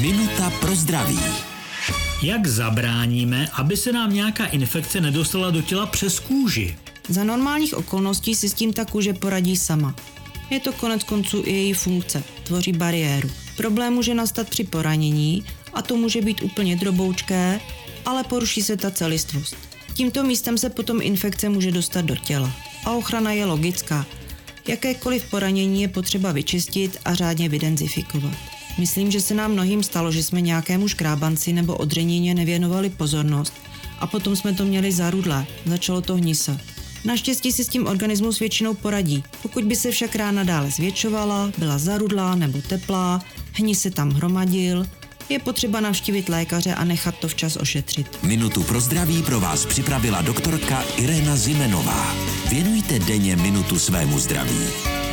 Minuta pro zdraví. Jak zabráníme, aby se nám nějaká infekce nedostala do těla přes kůži? Za normálních okolností si s tím ta kůže poradí sama. Je to konec konců i její funkce, tvoří bariéru. Problém může nastat při poranění a to může být úplně droboučké, ale poruší se ta celistvost. Tímto místem se potom infekce může dostat do těla. A ochrana je logická. Jakékoliv poranění je potřeba vyčistit a řádně vydenzifikovat. Myslím, že se nám mnohým stalo, že jsme nějakému škrábanci nebo odřenině nevěnovali pozornost a potom jsme to měli zarudlé, začalo to hnisa. Naštěstí si s tím organismus většinou poradí. Pokud by se však rána dále zvětšovala, byla zarudlá nebo teplá, hnis se tam hromadil, je potřeba navštívit lékaře a nechat to včas ošetřit. Minutu pro zdraví pro vás připravila doktorka Irena Zimenová. Věnujte denně minutu svému zdraví.